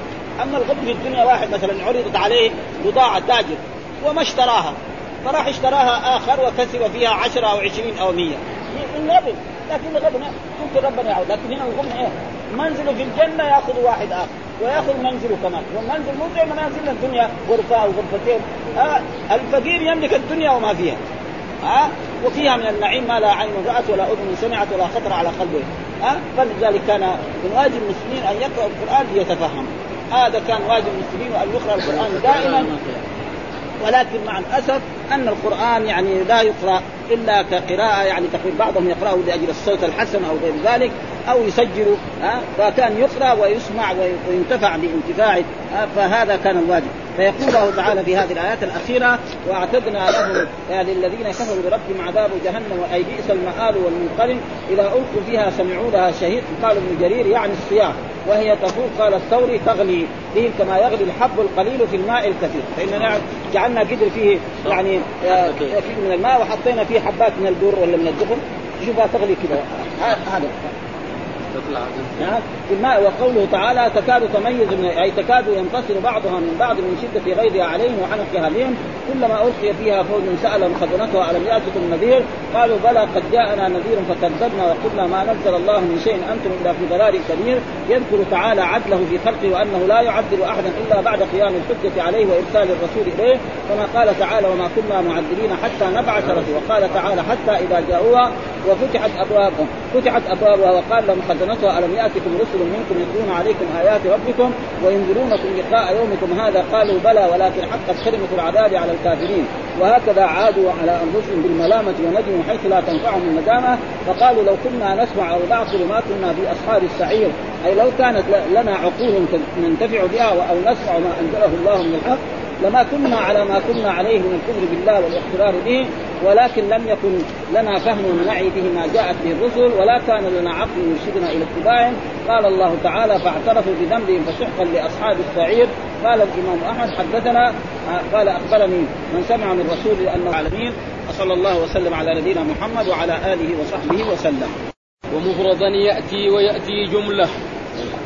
أما الغبن في الدنيا واحد مثلا عرضت عليه بضاعة تاجر. وما اشتراها. فراح اشتراها آخر وكسب فيها عشرة أو عشرين أو مية. الغبن لكن الغبن ممكن ربنا يعود. لكن هنا الغبن إيه؟ منزله في الجنة يأخذ واحد آخر. ويأخذ منزله كمان. والمنزل مو زي منازلنا الدنيا. غرفة أو غرفتين. آه الفقير يملك الدنيا وما فيها. ها آه وفيها من النعيم ما لا عين رأت ولا أذن سمعت ولا خطر على قلبه آه فلذلك كان من واجب المسلمين أن يقرأوا القرآن ليتفهم. هذا كان واجب المسلمين وأن يقرأ القرآن دائما. ولكن مع الأسف أن القرآن يعني لا يقرأ إلا كقراءة يعني تقريبا بعضهم يقرأه لأجل الصوت الحسن أو غير ذلك أو يسجل ها فكان يقرأ ويسمع وينتفع بانتفاعه فهذا كان الواجب. فيقول الله تعالى في هذه الآيات الأخيرة وأعتدنا لهم للذين كفروا بربهم عذاب جهنم أي بئس المآل والمنقلب إذا ألقوا فيها سمعوا لها شهيد قال ابن جرير يعني الصياح وهي تفور قال الثوري تغلي به كما يغلي الحب القليل في الماء الكثير. فاننا جعلنا قدر فيه يعني كثير من الماء وحطينا فيه حبات من البر ولا من الدخن شوفها تغلي كذا هذا. الماء وقوله تعالى تكاد تميز من أي تكاد ينفصل بعضها من بعض من شدة غيظها عليهم وحنقها بهم. كلما ألقي فيها فوج سالهم خزنتها الم ياتكم نذير. قالوا بلى قد جاءنا نذير فكذبنا وقلنا ما نزل الله من شيء أنتم إلا في ضلال كبير. يذكر تعالى عدله في خلقه وأنه لا يعذب أحدا إلا بعد قيام الحجة عليه وإرسال الرسول إليه. كما قال تعالى وما كنا معذبين حتى نبعث رسولا. وقال تعالى حتى إذا جاءوها وفتحت ابوابها فتحت أبوابها وقال لهم خزنتها الم ياتكم رسل منكم يتلون عليكم آيات ربكم وينذرونكم لقاء يومكم هذا قالوا بلى ولكن حقت كلمه العذاب على الكافرين. وهكذا عادوا على أنفسهم بالملامة وندموا حيث لا تنفعهم الندامه فقالوا لو كنا نسمع أو نعقل ما كنا في أصحاب السعير أي لو كانت لنا عقول ننتفع بها أو نسمع ما أنزله الله من الحق لما كنا على ما كنا عليه من الكفر بالله والاقترار به ولكن لم يكن لنا فهم نعي به ما جاءت به الرسل ولا كان لنا عقل يرشدنا إلى اتباعهم قال الله تعالى فاعترفوا بذنبهم فسحقا لأصحاب السعير قال الإمام أحمد حدثنا قال أخبرني من سمع من رسول انه العالمين وصلى الله وسلم على نبينا محمد وعلى آله وصحبه وسلم. ومفردا يأتي ويأتي جملة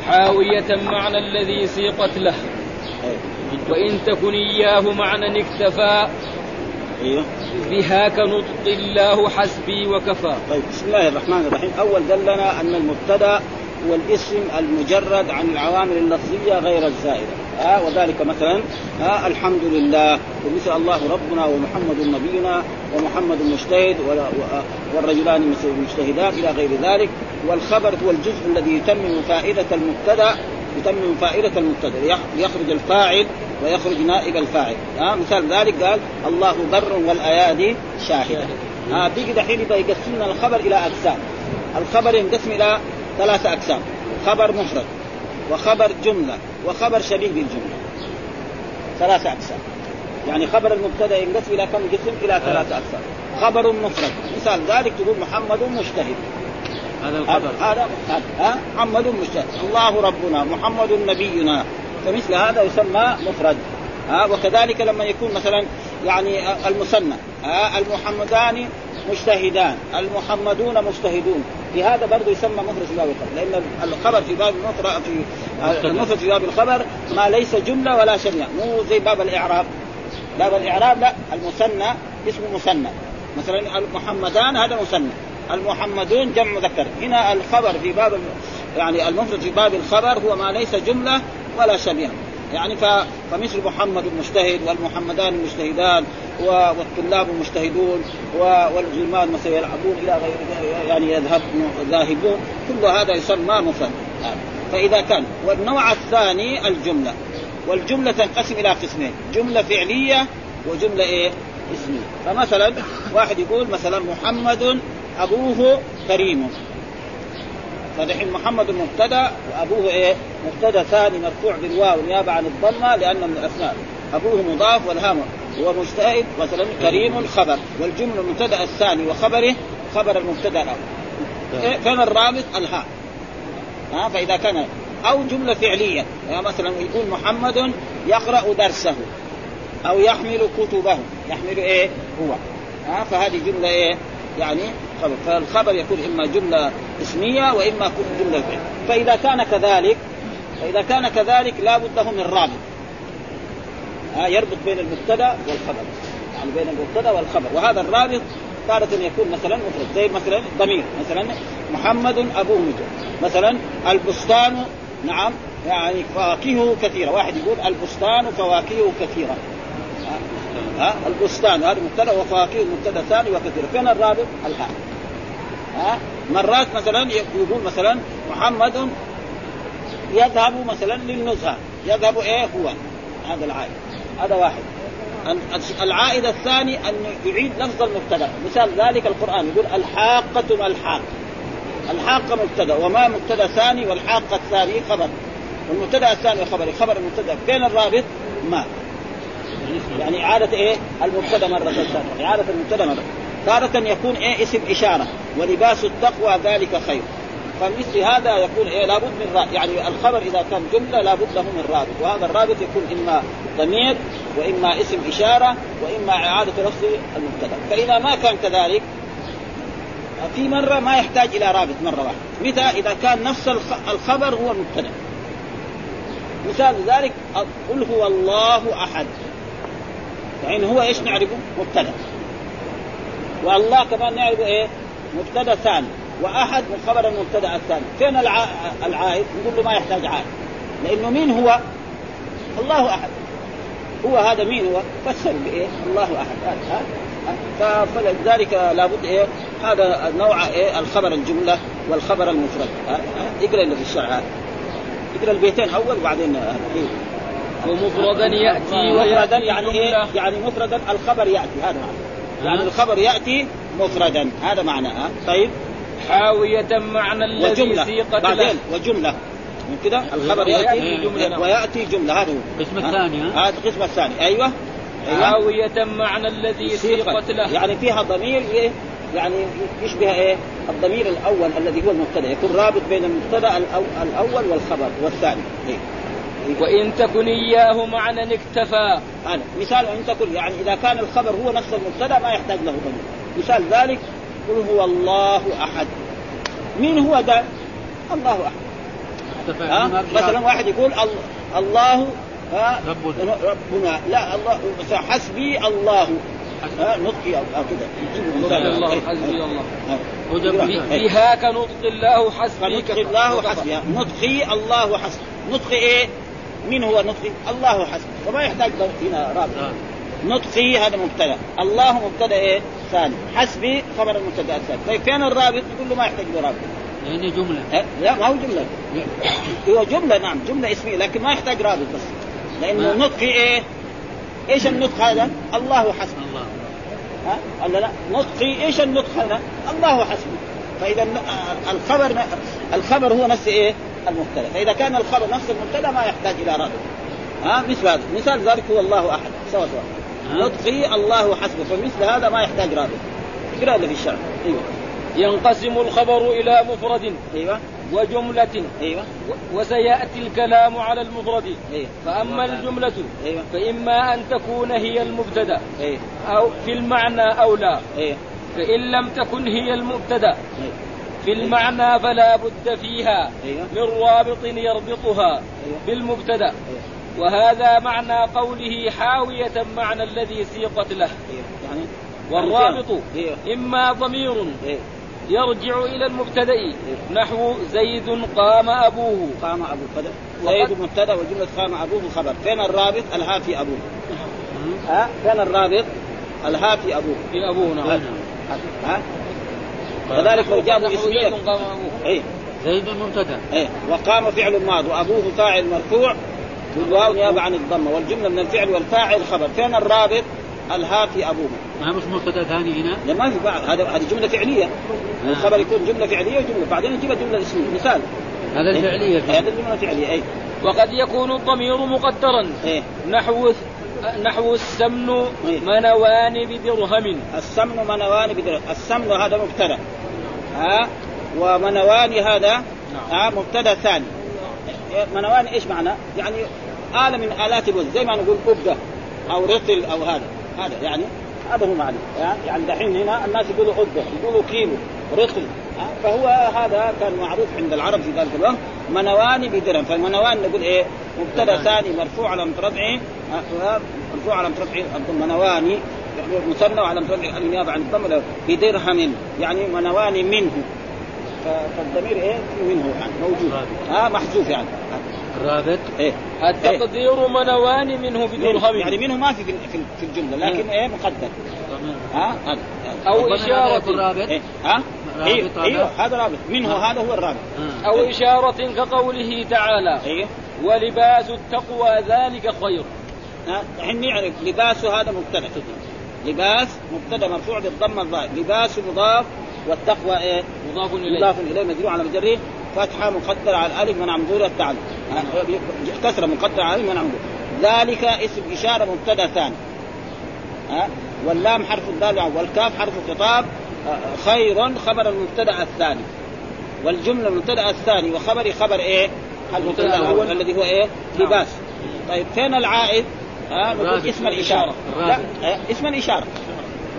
حاوية معنى الذي سيقت له. وإن تكن إياه معنى اكتفى أيوه. بها كنطق الله حسبي وكفى. طيب بسم الله الرحمن الرحيم. أول دلنا أن المبتدأ هو الاسم المجرد عن العوامل اللفظية غير الزائدة. ها آه وذلك مثلا ها آه الحمد لله ومثل الله ربنا ومحمد نبينا ومحمد مجتهد والرجلان مجتهدان إلى غير ذلك. والخبر هو الجزء الذي يتمم فائدة المبتدأ يتمم فائدة المبتدأ يخرج الفاعل ويخرج نائب الفاعل. ها مثال ذلك قال الله بر والأيادي شاهدة. ها بيجي دحين يبقى يقسم لنا الخبر إلى أقسام. الخبر ينقسم إلى ثلاثة أقسام خبر مفرد وخبر جملة وخبر شبيه بالجملة. ثلاثة أقسام. يعني خبر المبتدا ينقسم إلى كم قسم؟ إلى ثلاثة أقسام. خبر مفرد، مثال ذلك تقول محمد مجتهد، هذا الخبر هذا ها؟ محمد مجتهد الله ربنا محمد نبينا. فمثل هذا يسمى مفرد. ها؟ وكذلك لما يكون مثلا يعني المثنى. المحمدان مجتهدان المحمدون مجتهدون. في هذا برضه يسمى مفرد في باب الخبر. لأن الخبر في باب المفرد في المفرد في باب الخبر ما ليس جملة ولا شميه مو زي باب الإعراب. باب الإعراب لا المثنى اسمه مثنى. مثلا المحمدان هذا مثنى. المحمدون جمع مذكر. هنا الخبر في باب يعني المفرد في باب الخبر هو ما ليس جملة ولا شبيه يعني فمثل محمد المجتهد والمحمدان المجتهدان والطلاب المجتهدون والغلمان مثلا يلعبون إلى غير يعني يذهب ذاهبون كل هذا يسمى مفرد. فإذا كان والنوع الثاني الجملة. والجملة تنقسم إلى قسمين. جملة فعلية وجملة إيه؟ اسمية. فمثلا واحد يقول مثلا محمد أبوه كريم فدحين محمد مبتدأ وأبوه إيه؟ مبتدأ ثاني مرفوع بالواو نيابة عن الضمة لأنه من الأسماء أبوه مضاف والهام هو مجتهد مثلا كريم خبر والجمله المبتدأ الثاني وخبره خبر المبتدأ الأول إيه؟ فين الرابط؟ الهاء ها فإذا كان أو جملة فعلية يعني مثلا يقول محمد يقرأ درسه أو يحمل كتبه يحمل إيه؟ هو ها فهذه جملة إيه؟ يعني خبر فالخبر يكون إما جملة اسمية وإما يكون جملة فعل. فإذا كان كذلك فإذا كان كذلك لا بد له من رابط. ها يربط بين المبتدأ والخبر. يعني بين المبتدأ والخبر. وهذا الرابط تارة يكون مثلا مفرد. زي مثلا ضمير. مثلا محمد ابوه مجد. مثلا البستان نعم يعني فواكهه كثيرة. واحد يقول البستان فواكهه كثيرة. ها البستان هذا مبتدأ وفواكه مبتدأ ثاني وكثير فين الرابط؟ الحال ها؟ مرات مثلا يقول مثلا محمد يذهب مثلا للنزهه يذهب إيه هو؟ هذا العائد. هذا واحد. العائد الثاني أن يعيد لفظ المبتدأ. مثال ذلك القرآن. يقول الحاقة ما الحاق. الحاقة مبتدأ. وما مبتدأ ثاني والحاقة الثاني خبر. والمبتدا الثاني خبر. خبر المبتدأ. فين الرابط؟ ما. يعني إعادة إيه؟ المبتدأ مرة ثانية، إعادة المبتدأ مرة. تارة يكون إيه اسم إشارة ولباس التقوى ذلك خير. فمثل هذا يكون إيه لابد من رابط يعني الخبر إذا كان جملة لابد له من رابط وهذا الرابط يكون إما ضمير وإما اسم إشارة وإما إعادة لفظ المبتدأ. فإذا ما كان كذلك في مرة ما يحتاج إلى رابط مرة واحدة. متى؟ إذا كان نفس الخ- الخبر هو المبتدأ. مثال ذلك قل هو الله أحد. يعني هو إيش نعرفه؟ مبتدأ. والله كمان نعرفه إيه؟ مبتدا ثاني. وأحد من خبر المبتدا الثاني. فين الع... العائد؟ نقول له ما يحتاج عائد. لأنه مين هو؟ الله أحد. هو هذا مين هو؟ فسر بإيه؟ الله أحد؟ ف- فلذلك لابد إيه؟ هذا نوع إيه؟ الخبر الجملة والخبر المفرد؟ اقرأ اللي في الشرع هذا اقرأ البيتين أول وبعدين إيه؟ ومفردا يأتي مفردا ويأتي يعني إيه؟ يعني مفردا الخبر يأتي. هذا معنى. يعني الخبر يأتي مفردا. هذا معنى ها؟ طيب. حاوية معنى الذي وجملة. سيقت له. بعدين وجملة. من كده؟ الخبر ويأتي يأتي جملة. ويأتي جملة. هذا هو. القسم؟ الثاني، ها؟ هذا القسم الثاني. أيوه. أيوه. حاوية معنى الذي سيقت له. يعني فيها ضمير إيه؟ يعني يشبه إيه؟ الضمير الأول الذي هو المبتدأ. يكون رابط بين المبتدأ الأو- الأول والخبر والثاني. إيه. وإن تكن إياه معنى اكتفى هذا مثال إن تقول يعني إذا كان الخبر هو نفس المبتدأ ما يحتاج له ضمير مثال ذلك قل هو الله أحد مين هو ده؟ الله أحد اختفى ها؟ مثلا واحد يقول ال- الله ها ربنا. ربنا لا الله حسبي الله نطقي أو المثال. الله. حسبي الله. مثال. إيه. فيها كنطق الله حسبي فنطقي الله حسبي نطقي الله حسبي نطقي إيه؟ مين هو نطقي؟ الله حسبي فما يحتاج هنا رابط آه. نطقي هذا مبتدأ الله مبتدأ إيه؟ ثاني حسبي خبر المبتدأ الثاني طيب فين الرابط؟ يقول له ما يحتاج له رابط لأنه جملة ها؟ لا ما هو جملة هو جملة نعم جملة اسمية لكن ما يحتاج رابط بس لأنه نطقي إيه؟ إيش النطق هذا؟ الله حسبي الله ها ولا لا نطقي إيش النطق هذا؟ الله حسبي فإذا آه، الخبر الخبر هو نفس إيه؟ المبتدا فإذا كان الخبر نفس المبتدا ما يحتاج إلى رابط ها مثل هذا مثال ذلك هو الله أحد. سوا سوا ها؟ نطقي الله حسبه. فمثل هذا ما يحتاج رابط اقرا اللي في الشرع. أيوه. ينقسم الخبر إلى مفرد أيوه. وجملة أيوه. و- وسيأتي الكلام على المفرد. أيوه. فأما الجملة أيوه. فإما أن تكون هي المبتدأ. أيوه. أو في المعنى أو لا. أيوه. فإن لم تكن هي المبتدأ. أيوه. في المعنى فلا بد فيها أيوه. من رابط يربطها أيوه. بالمبتدأ. أيوه. وهذا معنى قوله حاوية معنى الذي سيقت له. يعني والرابط إما ضمير يرجع إلى المبتدأ. نحو زيد قام أبوه. قام وقد- زيد مبتدأ وجملة قام أبوه خبر فين الرابط؟ الها في ابوه ها؟ فين الرابط؟ الها في أبوه. في أبوه نعم. ها؟ كذلك لو جابوا نحو اسميا زيد قام أبوه اي زيد مبتدا اي وقام فعل ماض. وأبوه فاعل مرفوع بالواو نيابه عن الضمة والجملة من الفعل والفاعل خبر. فين الرابط؟ الها في أبوه. ما مش مبتدا ثاني هنا؟ لا ما في بعض. هذا هذه جملة فعلية. الخبر يكون جملة فعلية وجملة. بعدين نجيبها جمله اسميه مثال. هذا الفعلية هذا الجمله فعلية. اي وقد يكون الضمير مقدرا. إيه. نحو نحو السمن. منوان بدرهم. السمن منوان بدر السمن هذا مبتدأ. ها؟ ومنوان هذا ها؟ مبتدأ ثاني. منوان إيش معنى؟ يعني آلة من آلات الوزن زي ما نقول قبة أو رطل أو هذا. هذا يعني هذا هو معنى. يعني دحين هنا الناس يقولوا قبة يقولوا كيلو رطل؟ فهو هذا كان معروف عند العرب في ذلك الوقت. منوان بدرهم. فالمنوان نقول إيه؟ مبتدأ ثاني مرفوع على رفعه؟ مرفوع على رفعه منواني يعني مثنى وعلى رفعه النيابه عن الضم بدرهم يعني منوان منه. فالضمير إيه؟ منه يعني موجود. ها محذوف يعني. الرابط إيه. التقدير منوان منه بدرهم يعني منه ما في في في الجملة لكن إيه؟ مقدر ها هذا. ربنا هذا إشارة. يكون رابط. إيه؟ ها؟ أيوه هذا. أيوه هذا رابط. منه هذا هو الرابط. آه. أو إشارة كقوله تعالى. أيوه ولباس التقوى ذلك خير. الحين نعرف لباس هذا مبتدأ. لباس مبتدأ مرفوع بالضمه الظاهر. لباس مضاف والتقوى إيه؟ مضاف إليه. مضاف إليه مجرور على مجره فتحة مقدره على الألف منع مظهور التعلم. كسرة مقدره على الألف منع مظهور ذلك اسم إشارة مبتدأ ثاني. ها؟ واللام حرف الدال والكاف حرف خطاب آه، خير خبر المبتدأ الثاني. والجملة المبتدأ الثاني. وخبر خبر إيه؟ المبتدأ الأول. الذي هو إيه؟ لباس. طيب فين العائد؟ ها نقول. اسم الإشارة. لا. آه، اسم الإشارة.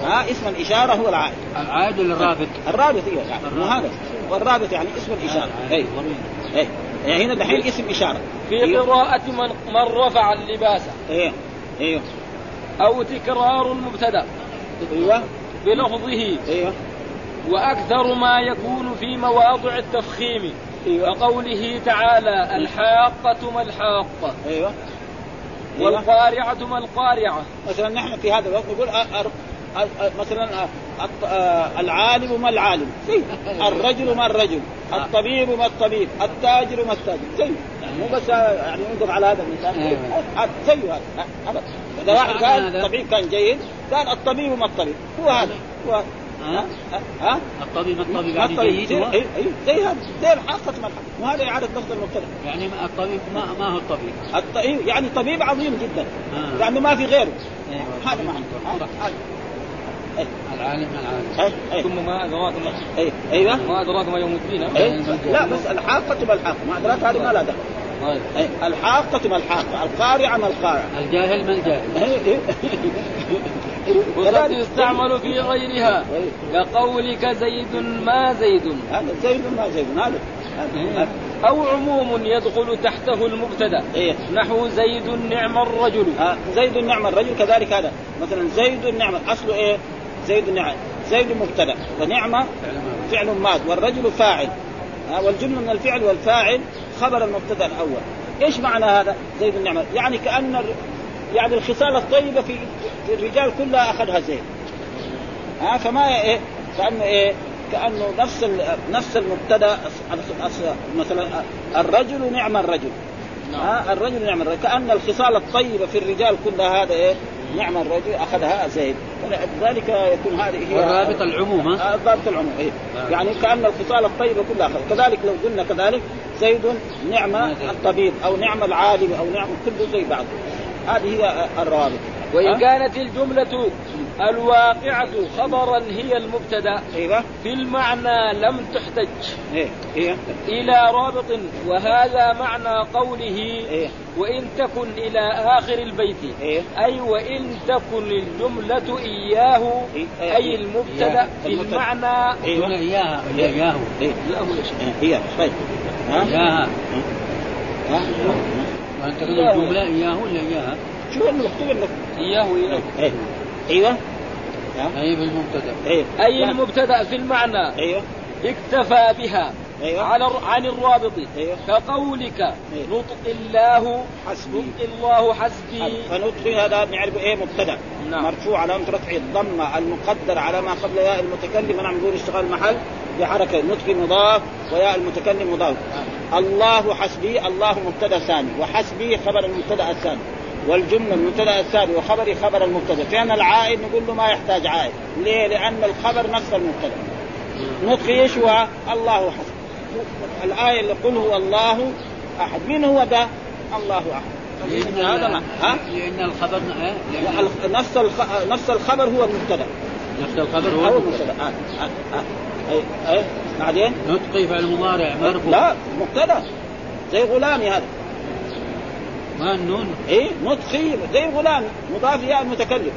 ها اسم الإشارة هو العائد. العائد ولا الرابط؟ الرابط إيوه يعني مو. هذا والرابط يعني اسم الإشارة. اي اي يعني هنا دحين اسم إشارة. في أيوه. قراءة من, من رفع اللباس. أيوه إيوه. أو تكرار المبتدأ. إيوه. بلفظه. إيوه. وأكثر ما يكون في مواضع التفخيم. إيوه. كقوله تعالى الحاقة ما الحاقة. إيوه. والقارعة ما القارعة؟ مثلا نحن في هذا الوقت نقول أر- مثلا آه، العالم ما العالم. زي الرجل ما الرجل. الطبيب ما الطبيب. التاجر ما التاجر. زي يعني مو بس آه، يعني نوقف على هذا المثال. هذا. زي هذا اذا واحد قال؟ الطبيب كان جيد قال الطبيب ما الطبيب. هو هذا. هو هذا. ها ها الطبيب الطبيب ما يعني الطبيب زي, هو؟ أيوة، أيوة، زي هذا زي الحاقة ما وهذا إعادة لفظ المبتدأ يعني ما- الطبيب ما, ما هو الطبيب الط- يعني طبيب عظيم جدا آه. يعني ما في غيره. هذا معنى هذا. أي. العالم العالم. ثم ما أدراك ما. أيوه ما أدراك ما يوم الدين. لا بس الحاقة ما الحاقة ما أدراك هذه ما لها دخل الحاقة ما الحاقة القارعة ما القارعة الجاهل ما الجاهل. وقد. يستعمل في غيرها. كقولك زيد ما زيد هذا زيد ما زيد هذا. أو عموم يدخل تحته المبتدأ إيه. نحو زيد نعم الرجل آه، زيد نعم الرجل كذلك هذا مثلا زيد نعم اصله إيه؟ زيد نعم زيد مبتدا ونعمه فعل ماض والرجل فاعل والجملة من الفعل والفاعل خبر المبتدأ الأول. إيش معنى هذا؟ زيد النعمه يعني كأن يعني الخصال الطيبة في الرجال كلها أخذها زيد. ها فما إيه؟ كانه إيه؟ كانه نفس نفس المبتدأ مثلا الرجل نعم الرجل. ها الرجل نعم الرجل. كأن الخصال الطيبة في الرجال كلها هذا إيه؟ نعم الرجل أخذها زيد. ولذلك يكون هذه هي والرابط العموم ها؟ آه، ضابط العموم إيه. نعم. يعني كأن الخصال الطيبه كلها. كذلك لو قلنا كذلك زيد نعم زيد. الطبيب أو نعم العالم أو نعم كله زي بعض هذه هي الروابط وإن؟ كانت الجملة الواقعة خبرا هي المبتدأ أيوه في المعنى لم تحتج إيه هي إلى رابط وهذا معنى قوله إيه وإن تكن إلى آخر البيت إيه أي وإن تكن الجملة إياه إيه. أي المبتدأ إياه. في. المعنى إياها إيه. إياه إياه يا شيخ. إيه. هي طيب ها إياها ها وأن تكون الجملة إياه ولا إياها؟ شو المكتوب لك إياه إياه إيه. أيوه. ها أي بالمبتدأ. إيه. أي المبتدأ في المعنى. أيوه. اكتفى بها. أيوه. على الر- عن الرابط. أيوه. كقولك إيه. نطق الله. حسبي. نطق الله حسبي. فنطقي هذا نعرف إيه مبتدأ. نعم. مرفوع علامة رفع الضمة المقدر على ما قبل ياء المتكلم. نعم دون اشتغال المحل بحركة. نطق مضاف وياء المتكلم مضاف. الله حسبي. الله مبتدأ ثاني. وحسبي خبر المبتدأ الثاني. والجملة المبتدأ الثاني وخبري خبر المبتدأ فين العائد نقول له ما يحتاج عائد ليه؟ لأن الخبر نفس المبتدأ نطقي إيش هو؟ الله حسبي الآية اللي قل هو الله أحد مين هو ده؟ الله أحد لأن هذا ما ها؟ لأن الخبر؟ لأن نفس الخ... نفس الخبر هو المبتدأ نفس الخبر هو المبتدأ المبتدأ آه. آه. آه. بعدين نطقي فعل مضارع مرفوع لا مبتدأ زي غلامي هذا ما النون اي نطقي زي غلامي مضاف ياء المتكلم.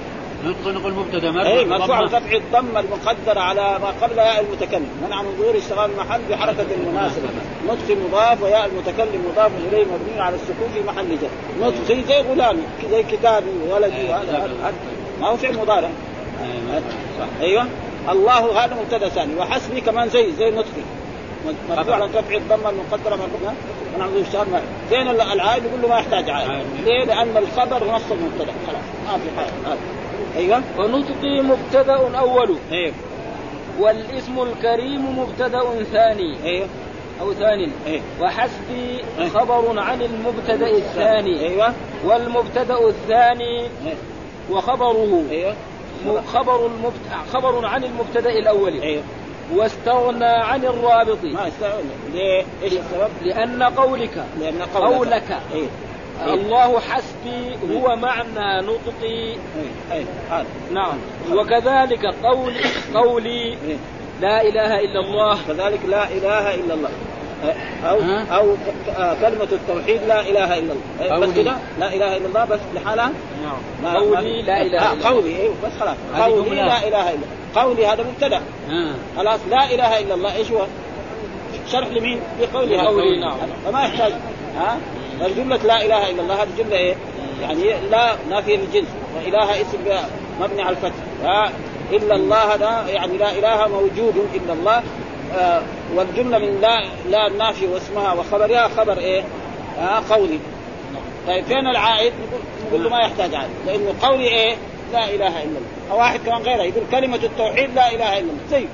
نطق نقول مبتدأ. مرفوع اي مرفوع. رفع الضمه المقدره على ما قبل ياء المتكلم. منع من ظهور اشتغال المحل بحركة المناسبه نطقي مضاف وياء المتكلم مضاف إليه مبني على السكون في محل جر. نطقي زي غلامي زي كتابي هذا. هذا. ما هو فعل مضارع. أي. أيوه. الله هذا مبتدأ ثاني. وحسبي كمان زي زي نطقي مرفوع على رفع الضمه المقدره مرفوعه ونعم اشتغال ما فين ال- العائد؟ يقول له ما يحتاج عائد. ليه؟ لأن الخبر نص المبتدا خلاص ما في حاجة. أيوه. ونطقي مبتدأ أول. أيوه. والاسم الكريم مبتدأ ثاني. أيوه. أو ثاني. أيوه. وحسبي إيه. خبر عن المبتدأ الثاني. أيوه. والمبتدأ الثاني أيوه. وخبره. م- خبر المبت... خبر عن المبتدأ الأول. أيوه. واستغنى عن الرابط. ما يستوعب ليه؟ إيش السبب؟ لأن قولك لأن قولك. قولك. إيه. الله حسبي هو معنى نطقي. أيوه هذا. نعم. وكذلك قول قولي إيه. لا إله إلا الله. كذلك لا إله إلا الله. أو ها؟ أو آه، كلمة التوحيد لا إله إلا الله. بس قولي. كده؟ لا إله إلا الله بس لحالها؟ نعم. قولي ما- لا إله آه، إلا الله. قولي أيوه بس خلاص. قولي. لا إله إلا الله. قولي هذا مبتدأ ها خلاص لا إله إلا الله إيش هو؟ شرح لمين؟ لقولها لقولي، نعم. فما يحتاج ها؟ فالجملة لا إله إلا الله هذه جملة إيه؟ يعني لا نافية للجنس وإله اسم مبني على الفتح ها؟ إلا الله هذا يعني لا إله موجود إلا الله آه والجملة من لا لا النافية واسمها وخبرها خبر إيه؟ آه قولي طيب فين العائد؟ نقول, له ما يحتاج عائد لأنه قولي إيه؟ لا إله إلا الله واحد كمان غيره يقول كلمة التوحيد لا إله إلا الله زي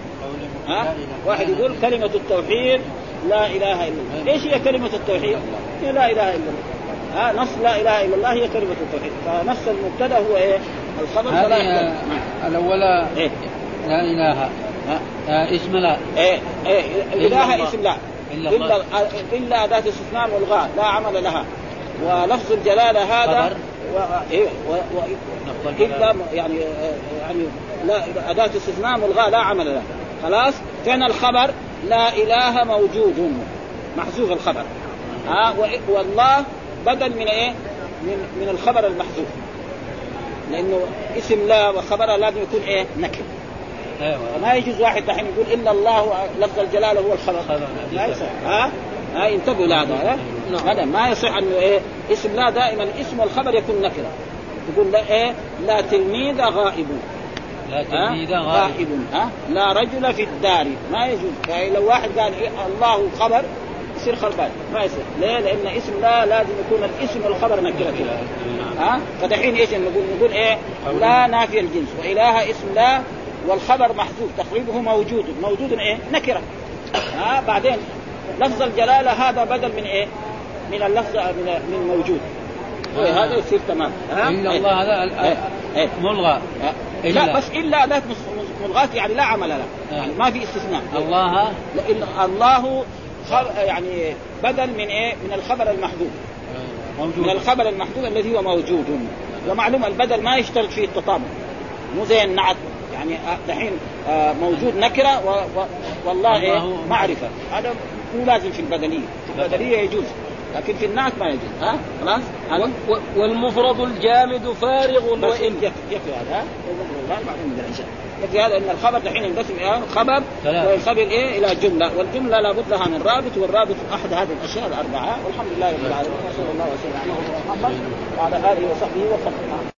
ها؟ واحد يقول كلمة التوحيد لا إله إلا الله، إيش هي كلمة التوحيد؟ هي لا إله إلا الله. ها نص لا إله إلا الله هي كلمة التوحيد، فنص المبتدأ هو إيه؟ الخبر فلا هذه يحتاج. الأولى إيه لا إله ها؟ آه، اسم لا إيه إيه إلا إله الله. اسم لا إلا إلا الله. إلا أداة استثناء والغاء لا عمل لها ولفظ الجلالة هذا. إيه و... و... لفظ إلا الجلالة. م- يعني آه، يعني لا أداة استثناء ملغاة لا عمل لها خلاص؟ كان الخبر لا إله موجود. محذوف الخبر. ها؟ و- والله بدل من إيه؟ من من الخبر المحذوف. لأنه اسم لا وخبرها لازم يكون إيه؟ نكر أيوة ما يجوز واحد دحين يقول إلا الله لفظ الجلالة هو الخبر. خبر. ما يصح. ها؟ ها؟ انتبهوا لهذا هذا ما يصح أنه إيه اسم لا دائما الاسم والخبر يكون نكرة. يقول لا إيه لا تلميذ غائب. لا؟ تلميذ غائب. غائب. ها؟ لا رجل في الدار. ما يجوز. يعني لو واحد قال إيه الله خبر يصير خربان ما يصير. ليه؟ لأن اسم لا لازم يكون الاسم والخبر نكرة كده. ها؟ فدحين إيش نقول نقول إيه؟ لا نافي الجنس. وإله اسم لا والخبر محذوف. تقريبه موجود. موجود إيه؟ نكرة. ها؟ بعدين لفظ الجلالة هذا بدل من إيه؟ من اللفظ من من موجود. آه. هذا يصير تمام. إلا إيه. الله هذا إيه. إيه. ملغى. لا بس إلا ذات ملغاة يعني لا عمل لها آه. يعني ما في استثناء. الله. الله. يعني بدل من إيه؟ من الخبر المحذوف. من موجود. الخبر المحذوف الذي هو موجود. ومعلوم البدل ما يشترط فيه التطابق. مو زي النعت يعني آه، دحين آه، موجود نكرة. والله الله. معرفة. هذا مو لازم في البدلية. في البدلية يجوز. لكن في النعت ما يجوز ها؟ خلاص؟ هذا؟ و- و- والمفرد الجامد فارغ وإن يكفي يكفي هذا؟ يكفي هذا؟ إن الخبر دحين ينقسم إلى خبر. وينخبر إيه؟ إلى جملة والجملة لابد لها من رابط والرابط أحد هذه الأشياء الأربعة. والحمد لله رب العالمين وصلى الله وسلم على محمد وعلى آله وصحبه وسلم.